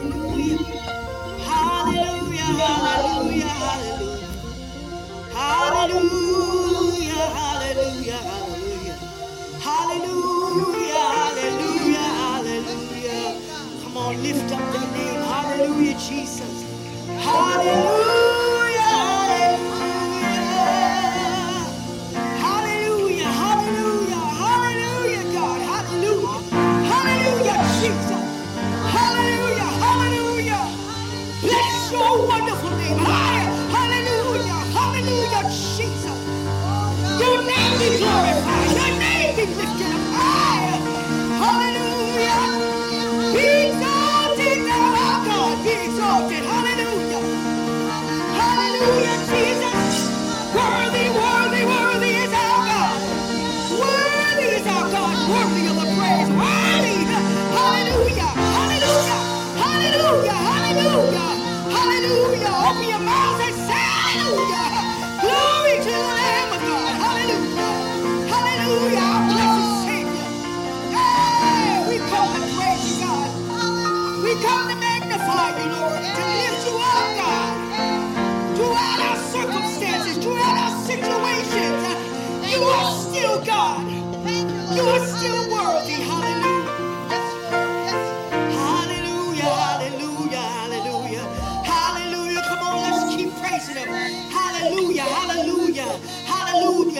Hallelujah. Hallelujah. Hallelujah. Hallelujah. Hallelujah. Hallelujah. Hallelujah. Hallelujah. Hallelujah. Come on, lift up the name. Hallelujah, Jesus. Hallelujah.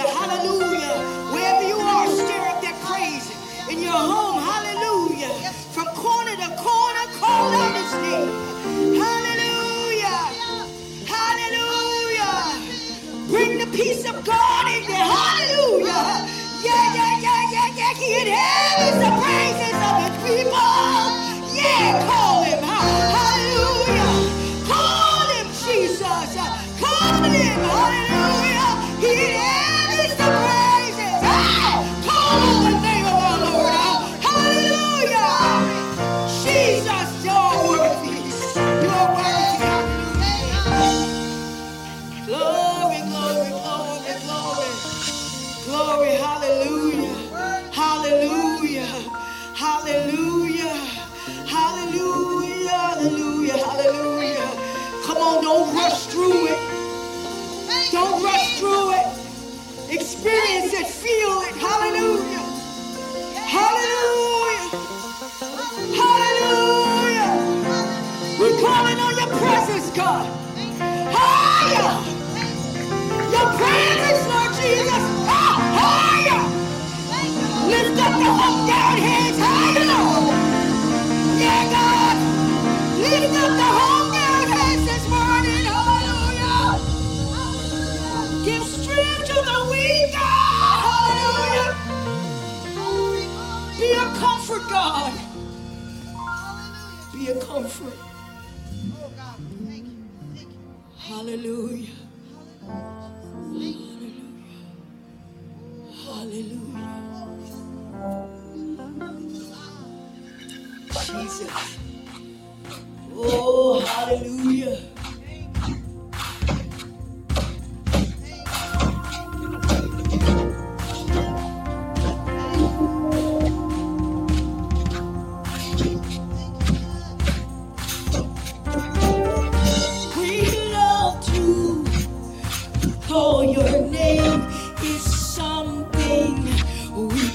Hallelujah. Wherever you are, stir up that praise in your home. Yeah, God, lift up the this morning. Hallelujah. Give strength to the weak, Hallelujah. Be a comfort, God. Be a comfort. Oh, God. Thank you. Thank you. Hallelujah. Hallelujah. Hallelujah. Jesus. Oh, hallelujah. We love you, for your name is something we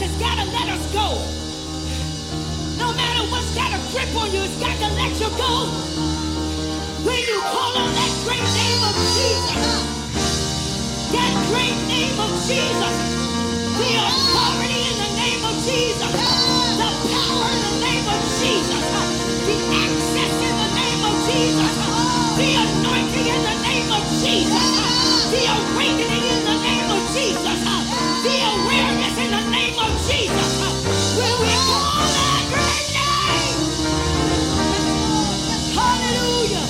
has got to let us go. No matter what's got a grip on you, it's got to let you go. When you call on that great name of Jesus, that great name of Jesus, the authority in the name of Jesus, the power in the name of Jesus, the access in the name of Jesus, the anointing in the name of Jesus, the awakening in the name of Jesus, the awakening. Jesus. When we call that great name, hallelujah,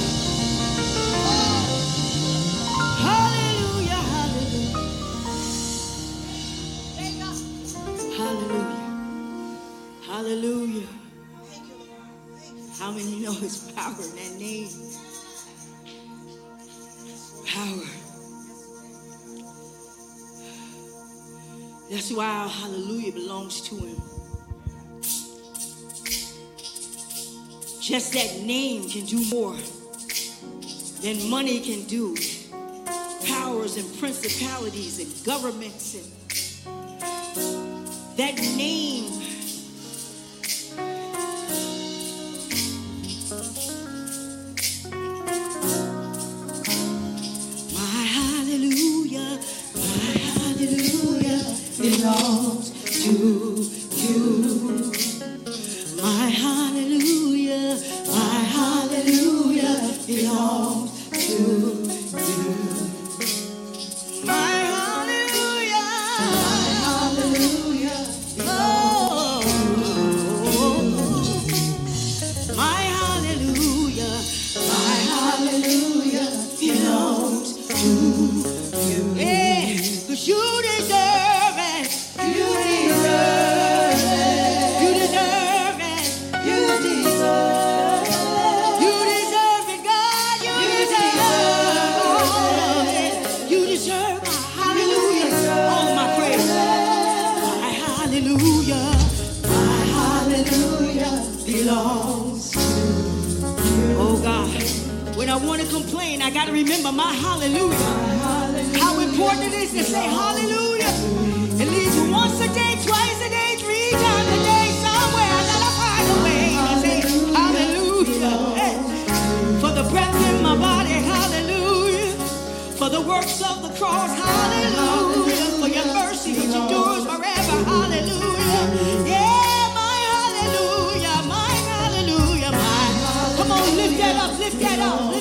hallelujah, hallelujah, hallelujah, hallelujah. How many know his power in that name? Power. That's why our hallelujah belongs to him. Just that name can do more than money can do. Powers and principalities and governments and that name. Belongs to you. Hallelujah. My hallelujah belongs to you. Oh God. When I want to complain, I got to remember my hallelujah. How important it is to say hallelujah. At least once a day, twice a day, three times a day, somewhere. I gotta find a way to say hallelujah. Hey. For the breath in my body, hallelujah. For the works of the cross, hallelujah. For your mercy which endures lift that up, lift that up.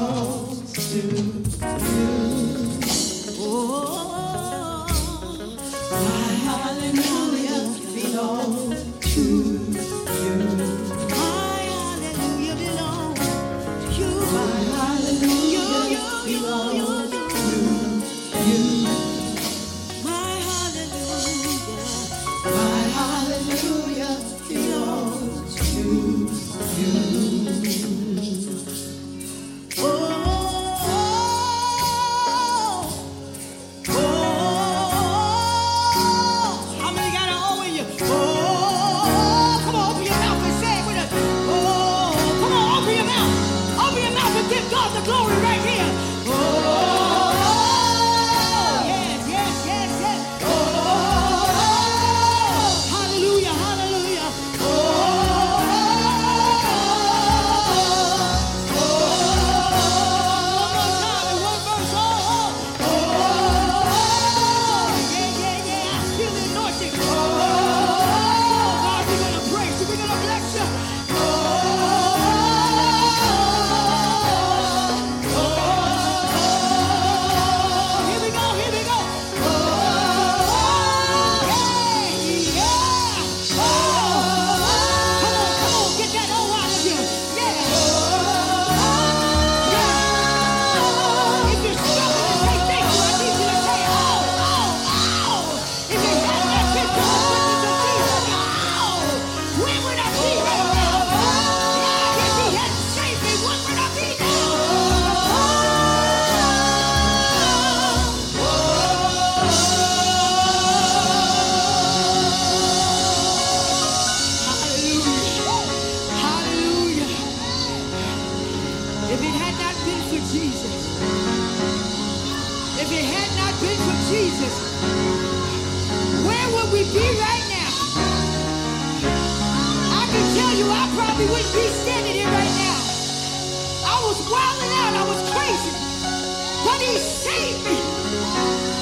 Close to.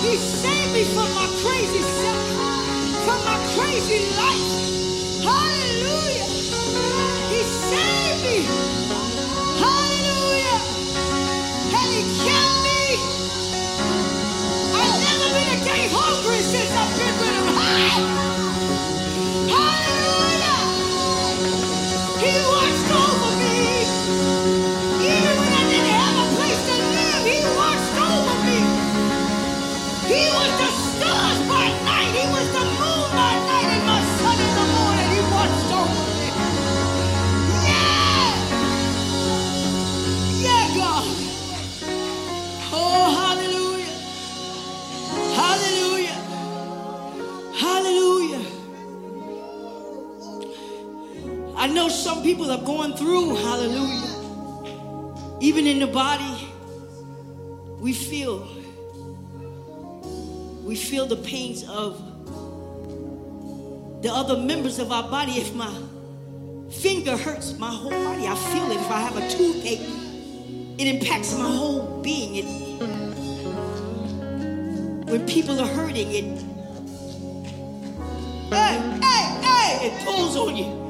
He saved me from my crazy self, from my crazy life. Hallelujah. I know some people are going through, hallelujah. Even in the body, we feel. We feel the pains of the other members of our body. If my finger hurts my whole body, I feel it. If I have a toothache, it impacts my whole being. It, when people are hurting, it, hey, hey, hey, it pulls on you.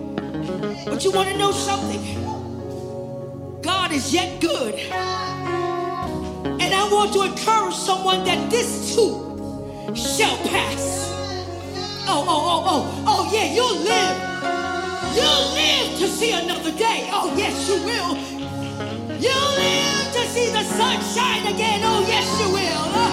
But you want to know something? God is yet good. And I want to encourage someone that this too shall pass. Oh, oh, oh, oh, oh, yeah, you'll live. You'll live to see another day. Oh, yes, you will. You'll live to see the sun shine again. Oh, yes, you will. Oh.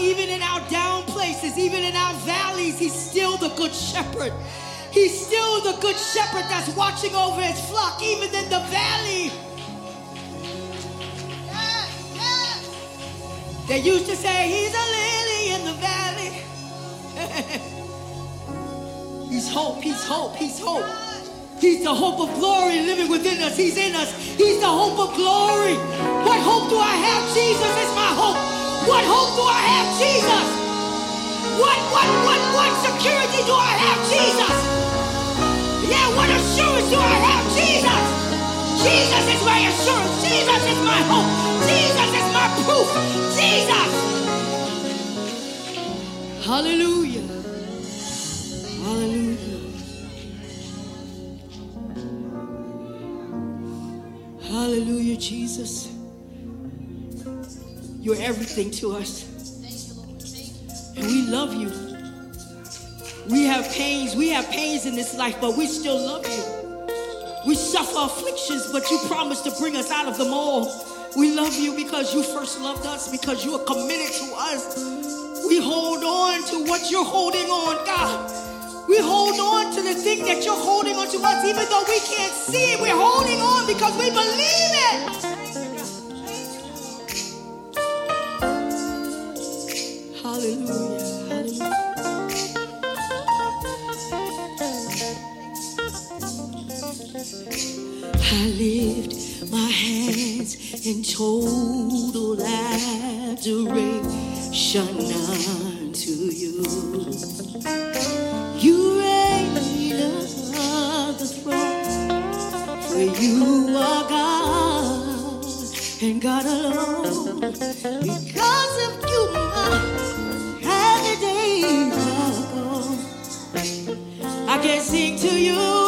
even in our down places, even in our valleys, He's still the good shepherd. He's still the good shepherd that's watching over his flock, even in the valley. Yes, yes. They used to say, He's a lily in the valley. he's hope, He's hope, He's hope. He's the hope of glory living within us. He's in us. He's the hope of glory. What hope do I have? Jesus is my hope. What hope do I have? Jesus. What, what, what, what security do I have? Jesus. Yeah, what assurance do I have? Jesus. Jesus is my assurance. Jesus is my hope. Jesus is my proof. Jesus. Hallelujah. Hallelujah. Hallelujah, Jesus. You're everything to us. And we love you. We have pains, we have pains in this life, but we still love you. We suffer afflictions, but you promised to bring us out of them all. We love you because you first loved us, because you are committed to us. We hold on to what you're holding on, God. We hold on to the thing that you're holding on to us, even though we can't see it. We're holding on because we believe it. And God alone. Because of you, my days gone. I can't sing to you